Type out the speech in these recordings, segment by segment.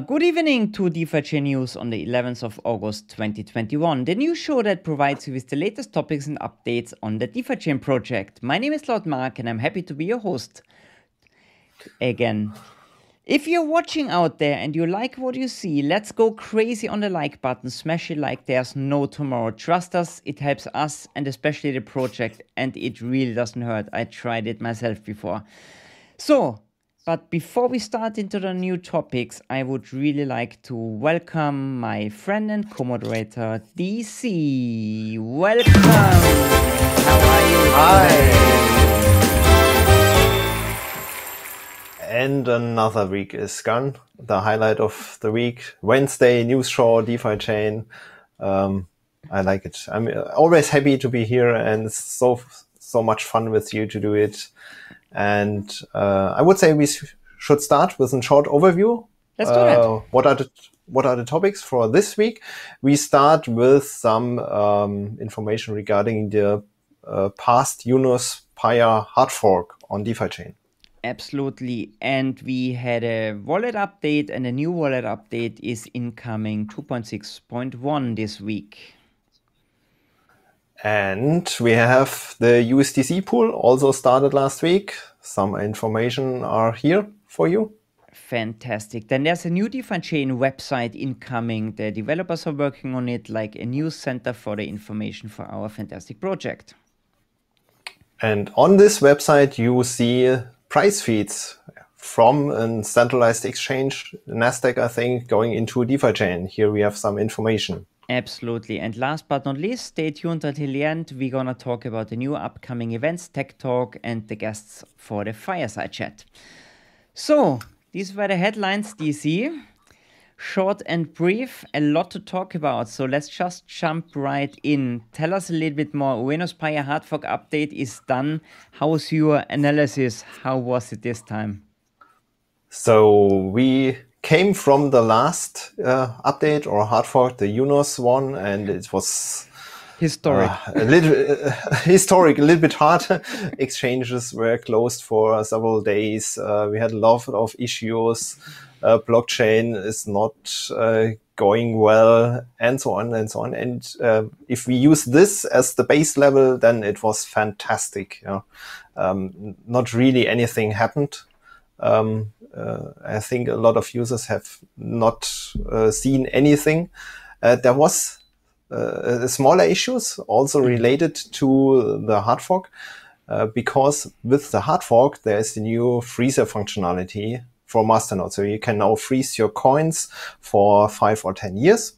Good evening to DeFi News on the 11th of August 2021, the new show that provides you with the latest topics and updates on the DeFi project. My name is Lord Mark and I'm happy to be your host again. If you're watching out there and you like what you see, let's go crazy on the like button. Smash it like there's no tomorrow. Trust us, it helps us and especially the project, and it really doesn't hurt. I tried it myself before. So, but before we start into the new topics, I would really like to welcome my friend and co-moderator DC. Welcome. How are you? Hi. And another week is gone. The highlight of the week, Wednesday news show, DeFi chain. Um, I like it. I'm always happy to be here, and so so much fun with you to do it. And uh, I would say we should start with a short overview. Let's do it. Uh, what are the what are the topics for this week? We start with some um, information regarding the uh, past Eunos Paya hard fork on DeFi chain. Absolutely. And we had a wallet update, and a new wallet update is incoming 2.6.1 this week. And we have the USDC pool also started last week. Some information are here for you. Fantastic. Then there's a new DeFi Chain website incoming. The developers are working on it like a news center for the information for our fantastic project. And on this website, you see price feeds from a centralized exchange, Nasdaq, I think, going into DeFi Chain. Here we have some information. Absolutely. And last but not least, stay tuned until the end. We're going to talk about the new upcoming events, Tech Talk, and the guests for the fireside chat. So, these were the headlines, DC. Short and brief, a lot to talk about. So let's just jump right in. Tell us a little bit more. Eunos Paya hard fork update is done. How's your analysis? How was it this time? So we came from the last uh, update or hard fork, the Eunos one, and it was historic, uh, a little uh, historic, a little bit hard. Exchanges were closed for several days. Uh, we had a lot of issues. Uh, blockchain is not uh, going well, and so on and so on. And if we use this as the base level, then it was fantastic. You know? um, not really anything happened. Um, I think a lot of users have not uh, seen anything. Uh, there was smaller issues also mm-hmm. related to the hard fork. Uh, because with the hard fork, there is the new freezer functionality for Masternode. So you can now freeze your coins for five or 10 years.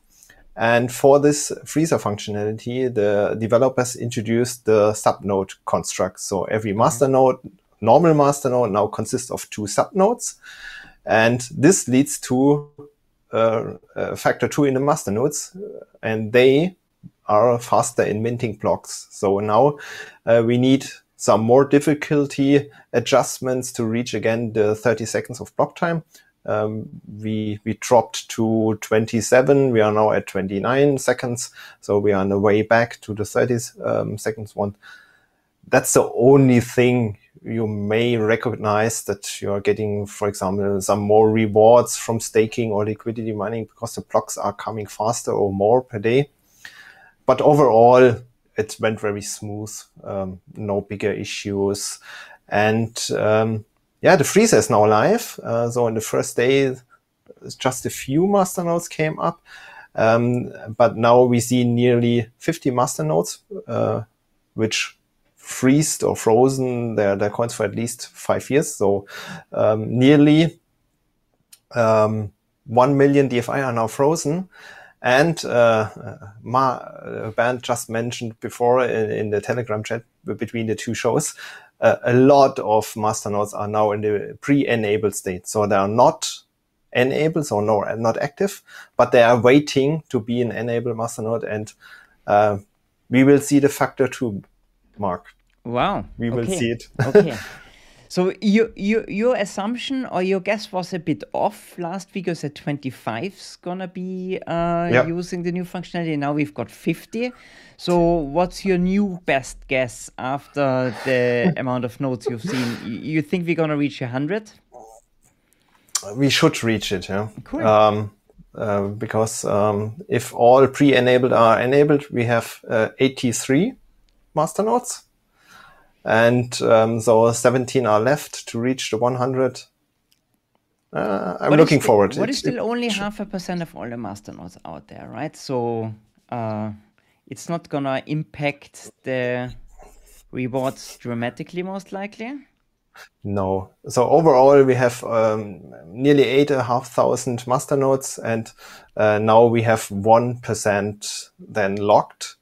And for this freezer functionality, the developers introduced the subnode construct. So every mm-hmm. masternode normal master node now consists of two subnodes. And this leads to uh, uh, factor two in the master nodes, and they are faster in minting blocks. So now uh, we need some more difficulty adjustments to reach again the 30 seconds of block time. Um, we we dropped to 27. We are now at 29 seconds, so we are on the way back to the 30 um, seconds one. That's the only thing you may recognize that you are getting, for example, some more rewards from staking or liquidity mining because the blocks are coming faster or more per day. But overall, it went very smooth. Um, no bigger issues. And um, yeah, the freezer is now live. Uh, so on the first day, just a few masternodes came up. Um, but now we see nearly 50 masternodes, uh, which freezed or frozen their, their coins for at least five years. So um, nearly um, 1 million DFI are now frozen. And uh, Ma uh, Bernd just mentioned before in, in, the Telegram chat between the two shows, uh, a lot of masternodes are now in the pre-enabled state. So they are not enabled, so no, not active, but they are waiting to be an enabled masternode. And uh, we will see the factor two mark. Wow. We will okay. see it. okay. So your, your your assumption or your guess was a bit off last week. You said 25 is gonna be uh, using the new functionality. Now we've got 50. So what's your new best guess after the amount of nodes you've seen? You think we're gonna reach 100? we should reach it. Yeah. Cool. Um, uh, because um, if all pre-enabled are enabled, we have uh, 83 masternodes, and um, so 17 are left to reach the 100. Uh, I'm looking still- forward. What It- is still it- only half a percent of all the masternodes out there, right? So uh, it's not gonna impact the rewards dramatically, most likely. No. So overall, we have um, nearly eight and a half thousand masternodes, and uh, now we have one percent then locked.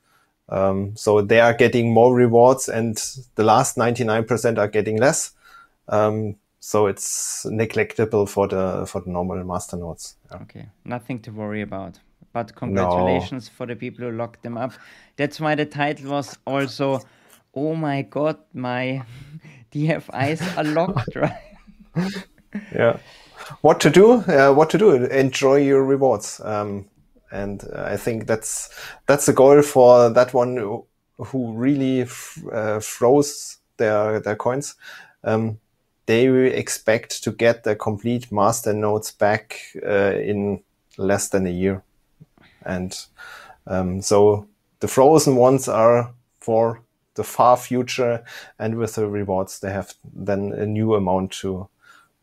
Um, so they are getting more rewards, and the last ninety nine percent are getting less. Um, so it's neglectable for the for the normal masternodes. Yeah. Okay, nothing to worry about. But congratulations for the people who locked them up. That's why the title was also, "Oh my God, my DFIs are locked." Right? yeah what to do uh, what to do enjoy your rewards um, and uh, i think that's that's the goal for that one who- really uh, froze their their coins um, they expect to get the complete master nodes back uh, in less than a year and um, so the frozen ones are for the far future and with the rewards they have then a new amount to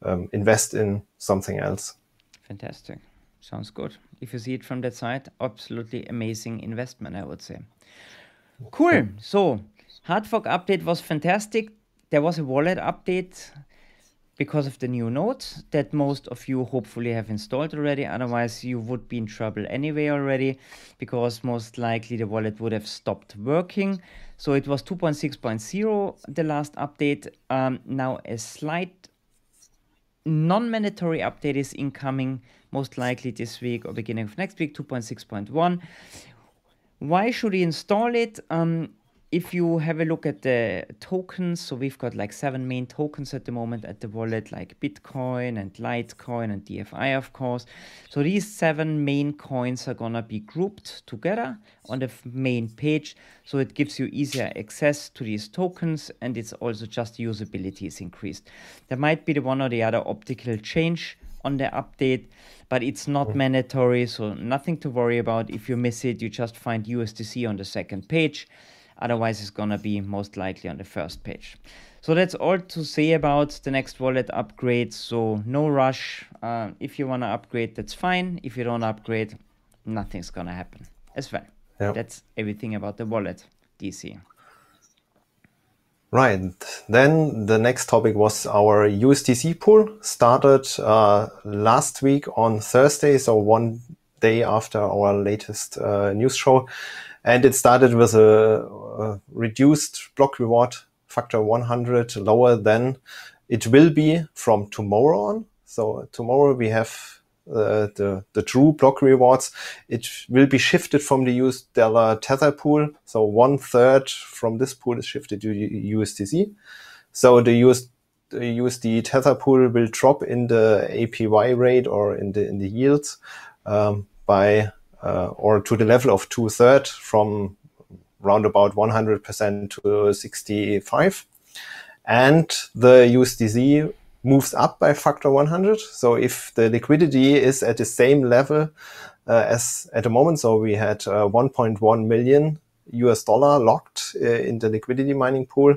um, invest in something else. Fantastic. Sounds good. If you see it from that side, absolutely amazing investment, I would say. Cool. So, Hard fork update was fantastic. There was a wallet update because of the new nodes that most of you hopefully have installed already. Otherwise, you would be in trouble anyway already because most likely the wallet would have stopped working. So it was 2.6.0 the last update. Um, now a slight non-mandatory update is incoming most likely this week or beginning of next week 2.6.1 why should you install it? Um, if you have a look at the tokens so we've got like seven main tokens at the moment at the wallet like bitcoin and litecoin and dfi of course. So these seven main coins are gonna be grouped together on the main page so it gives you easier access to these tokens and it's also just usability is increased. There might be the one or the other optical change on the update but it's not mm. mandatory so nothing to worry about. If you miss it you just find usdc on the second page otherwise it's gonna be most likely on the first page so that's all to say about the next wallet upgrade. So no rush. Uh, if you want to upgrade that's fine. If you don't upgrade nothing's gonna happen as well. Yeah. that's everything about the wallet dc Right. Then the next topic was our USDC pool. Started uh, last week on Thursday, so one day after our latest uh, news show, and it started with a, reduced block reward factor 100, lower than it will be from tomorrow on. So tomorrow we have uh, the the true block rewards. It will be shifted from the US dollar tether pool. So one third from this pool is shifted to USDC. So the US the USD tether pool will drop in the APY rate or in the in the yields um, by uh, or to the level of two third from round about 100% to 65 and the USDC moves up by factor 100. So if the liquidity is at the same level uh, as at the moment, so we had uh, 1.1 million US dollar locked uh, in the liquidity mining pool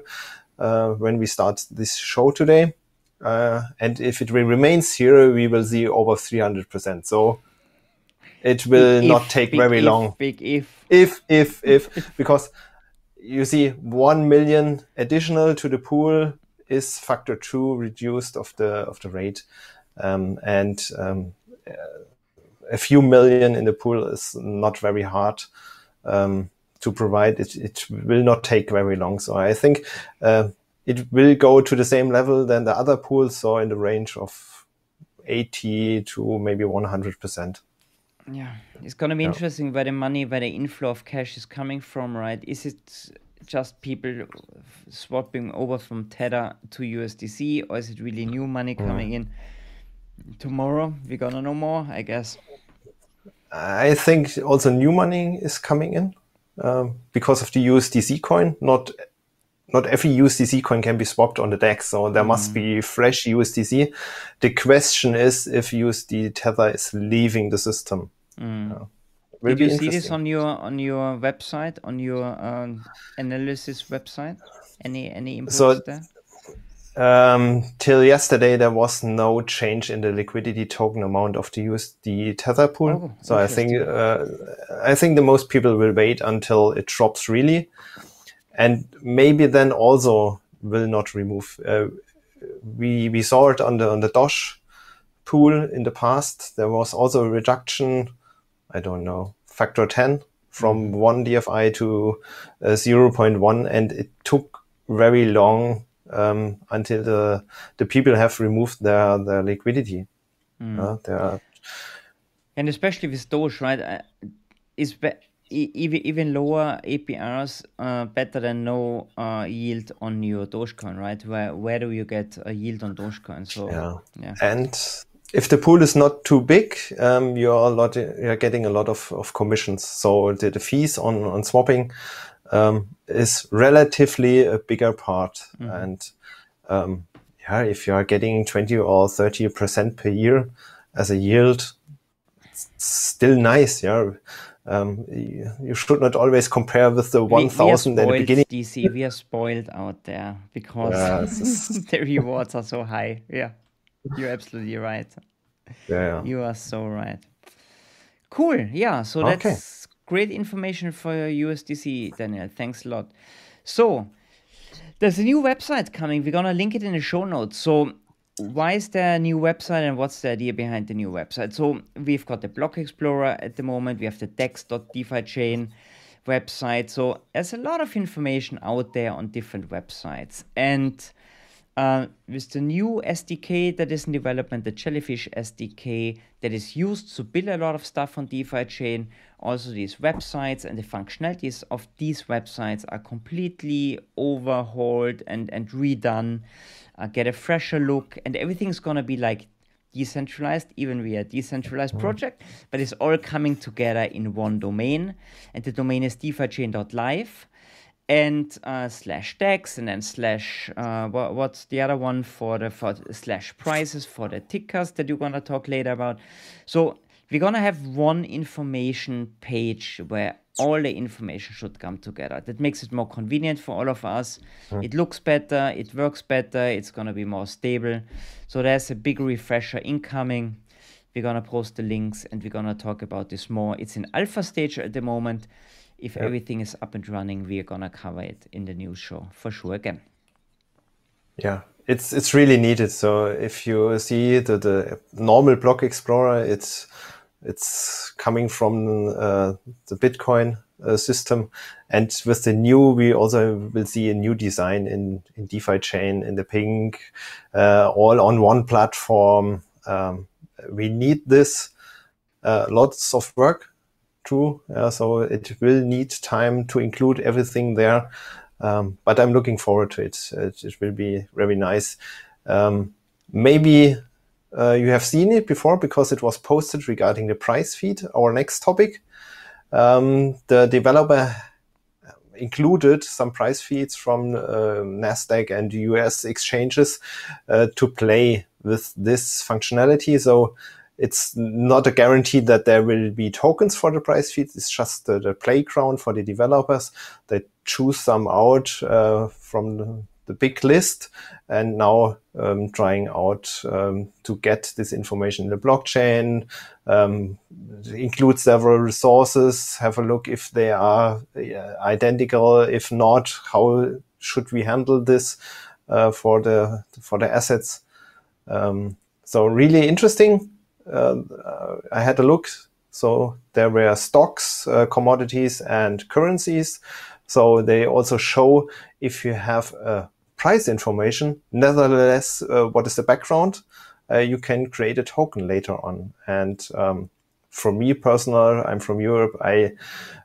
uh, when we start this show today. Uh, and if it remains here, we will see over 300%. So it will Big not if, take very if, long. big if. If if if because you see 1 million additional to the pool is factor 2 reduced of the of the rate. Um, and um, a few million in the pool is not very hard um, to provide. It it will not take very long. So i think uh, it will go to the same level than the other pools so in the range of 80 to maybe 100 percent Yeah, it's gonna be interesting where the money, where the inflow of cash is coming from, right? Is it just people swapping over from Tether to USDC, or is it really new money coming in? Tomorrow we're gonna know more, I guess. I think also new money is coming in um, because of the USDC coin. Not not every USDC coin can be swapped on the DEX, so there mm. must be fresh USDC. The question is if USD Tether is leaving the system. Mm. Did you see this on your on your website on your um, analysis website? Any any inputs so, there? Um, till yesterday, there was no change in the liquidity token amount of the USD Tether pool. Oh, so I think uh, I think the most people will wait until it drops really, and maybe then also will not remove. Uh, we we saw it on the on the Doge pool in the past. There was also a reduction. I don't know factor ten from mm-hmm. one DFI to uh, zero point one, and it took very long um, until the the people have removed their their liquidity. Mm. Uh, their... and especially with Doge, right? Uh, is be- even even lower APRs uh, better than no uh, yield on your Dogecoin, right? Where where do you get a yield on Dogecoin? So yeah, yeah. and if the pool is not too big, um, you're a lot you're getting a lot of, of commissions. So the, the fees on on swapping um, is relatively a bigger part. Mm-hmm. And um, yeah, if you are getting 20 or 30 percent per year as a yield, it's still nice. Yeah. Um, you, you, should not always compare with the 1000 at the beginning. DC, we are spoiled out there because yeah, the rewards are so high. Yeah, you're absolutely right. Yeah, you are so right. Cool. Yeah. So that's okay great information for USDC, Daniel. Thanks a lot. So, there's a new website coming. We're gonna link it in the show notes. So, why is there a new website and what's the idea behind the new website? So, we've got the Block Explorer at the moment. We have the Dex.DeFi chain website. So, there's a lot of information out there on different websites. And uh, with the new SDK that is in development, the Jellyfish SDK that is used to build a lot of stuff on DeFi chain, also these websites and the functionalities of these websites are completely overhauled and, and redone, uh, get a fresher look, and everything's gonna be like decentralized, even we are a decentralized mm. project, but it's all coming together in one domain. And the domain is defichain.live and uh, slash dex and then slash uh, what, what's the other one for the for slash prices for the tickers that you're gonna talk later about. So we're gonna have one information page where all the information should come together. That makes it more convenient for all of us. Mm. it looks better it works better it's gonna be more stable. So there's a big refresher incoming. We're gonna post the links and we're gonna talk about this more. It's in alpha stage at the moment if yep. everything is up and running, we're gonna cover it in the news show for sure again. Yeah, it's it's really needed. So if you see the, the normal block explorer, it's it's coming from uh, the Bitcoin uh, system, and with the new, we also will see a new design in in DeFi chain in the pink, uh, all on one platform. Um, we need this. Uh, lots of work true. Yeah, so it will need time to include everything there. Um, but I'm looking forward to it. It, it will be very nice. Um, maybe uh, you have seen it before because it was posted regarding the price feed, our next topic. Um, the developer included some price feeds from uh, NASDAQ and US exchanges uh, to play with this functionality. So it's not a guarantee that there will be tokens for the price feeds. It's just the, the playground for the developers. They choose some out uh, from the, big list and now um, trying out um, to get this information in the blockchain, um, include several resources, have a look if they are uh, identical. If not, how should we handle this uh, for the for the assets? Um, so really interesting I had a look. So there were stocks, uh, commodities, and currencies. So they also show if you have uh, price information, nevertheless, what is the background, you can create a token later on. And um, for me personal, I'm from Europe. I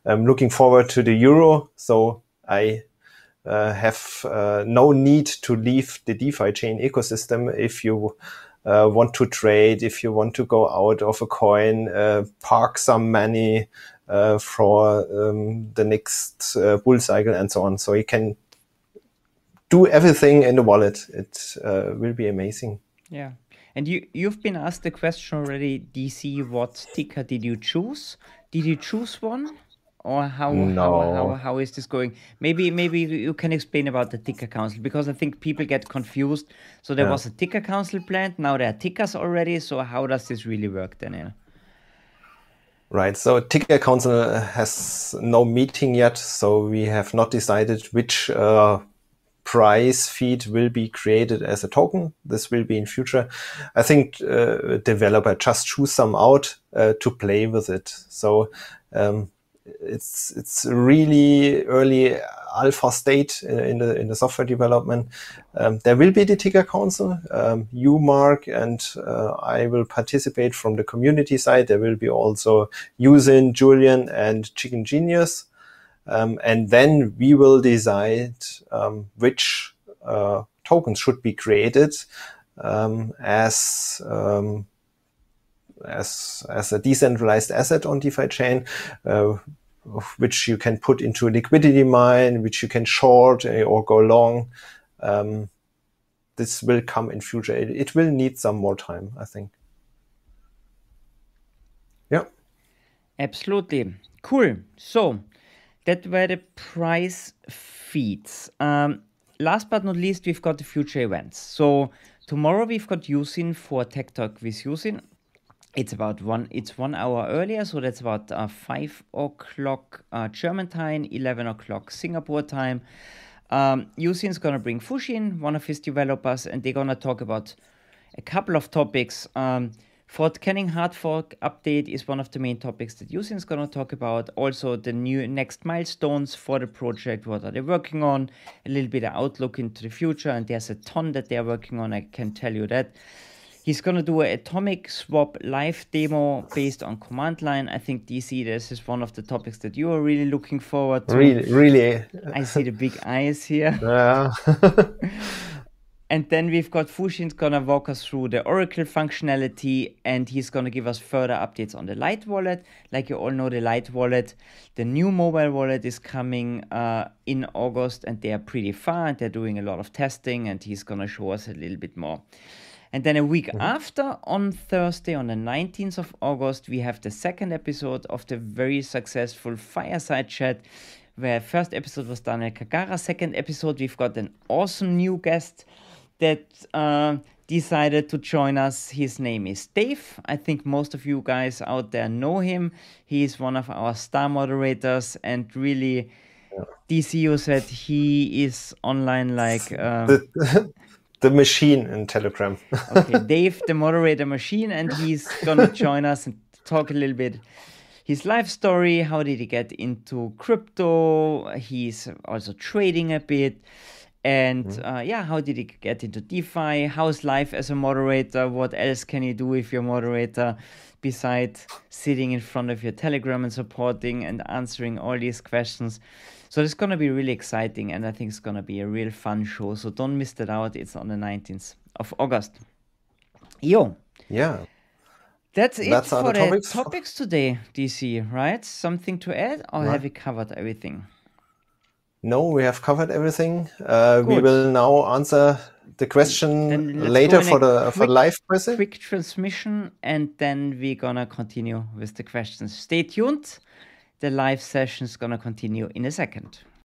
am looking forward to the euro. So I uh, have uh, no need to leave the DeFi chain ecosystem if you uh, want to trade, if you want to go out of a coin, uh, park some money uh, for um, the next uh, bull cycle and so on. So you can do everything in the wallet. It uh, will be amazing. Yeah. And you, you've been asked the question already, DC, what ticker did you choose? Did you choose one? Or how, No. how, how, how is this going? Maybe maybe you can explain about the ticker council because I think people get confused. So there Yeah. was a ticker council planned, now there are tickers already. So how does this really work, Daniel? Right. So Ticker Council has no meeting yet, so we have not decided which uh, price feed will be created as a token. This will be in future. I think uh, developer just choose some out uh, to play with it. So um, it's it's really early alpha state in, the in the software development. Um, there will be the Ticker Council. Um, you, Mark, and uh, I will participate from the community side. There will be also Uzyn, Julian, and Chicken Genius. Um, and then we will decide um, which uh, tokens should be created um, as um, as as a decentralized asset on DeFi chain, uh, which you can put into a liquidity mine, which you can short uh, or go long. Um, this will come in future. It, it will need some more time, I think. Yeah. Absolutely. Cool. So that were the price feeds. Um, last but not least, we've got the future events. So tomorrow we've got Uzyn for Tech Talk with Uzyn. It's about one. It's one hour earlier, so that's about uh, five o'clock uh, German time, eleven o'clock Singapore time. Um, Uzyn's gonna bring Fuxing, one of his developers, and they're gonna talk about a couple of topics. Um, Fort Canning hard fork update is one of the main topics that Uzyn's gonna talk about. Also, the new next milestones for the project. What are they working on? A little bit of outlook into the future, and there's a ton that they're working on. I can tell you that. He's gonna do an atomic swap live demo based on command line. I think DC, this is one of the topics that you are really looking forward to. Really, really. I see the big eyes here. Yeah. And then we've got Fuxing's gonna walk us through the Oracle functionality and he's gonna give us further updates on the Light Wallet. Like you all know, the Light Wallet, the new mobile wallet is coming uh, in August and they are pretty far and they're doing a lot of testing and he's gonna show us a little bit more. And then a week after, on Thursday, on the 19th of August, we have the second episode of the very successful Fireside Chat, where first episode was Daniel Kagara. Second episode, we've got an awesome new guest that uh, decided to join us. His name is Dave. I think most of you guys out there know him. He is one of our star moderators and really. DCU said he is online like um, the, machine in Telegram. okay, Dave, the moderator machine, and he's gonna join us and talk a little bit his life story. How did he get into crypto? He's also trading a bit. And uh, yeah, how did he get into DeFi? How's life as a moderator? What else can you do if you're a moderator besides sitting in front of your Telegram and supporting and answering all these questions? So it's gonna be really exciting, and I think it's gonna be a real fun show. So don't miss that out. It's on the 19th of August. Yo, yeah. that's it That's for the the topics? topics today, DC. Right? Something to add, or Right. have we covered everything? No, we have covered everything. Uh, we will now answer the question later for the for live person. Quick transmission, and then we're gonna continue with the questions. Stay tuned. The live session is gonna continue in a second.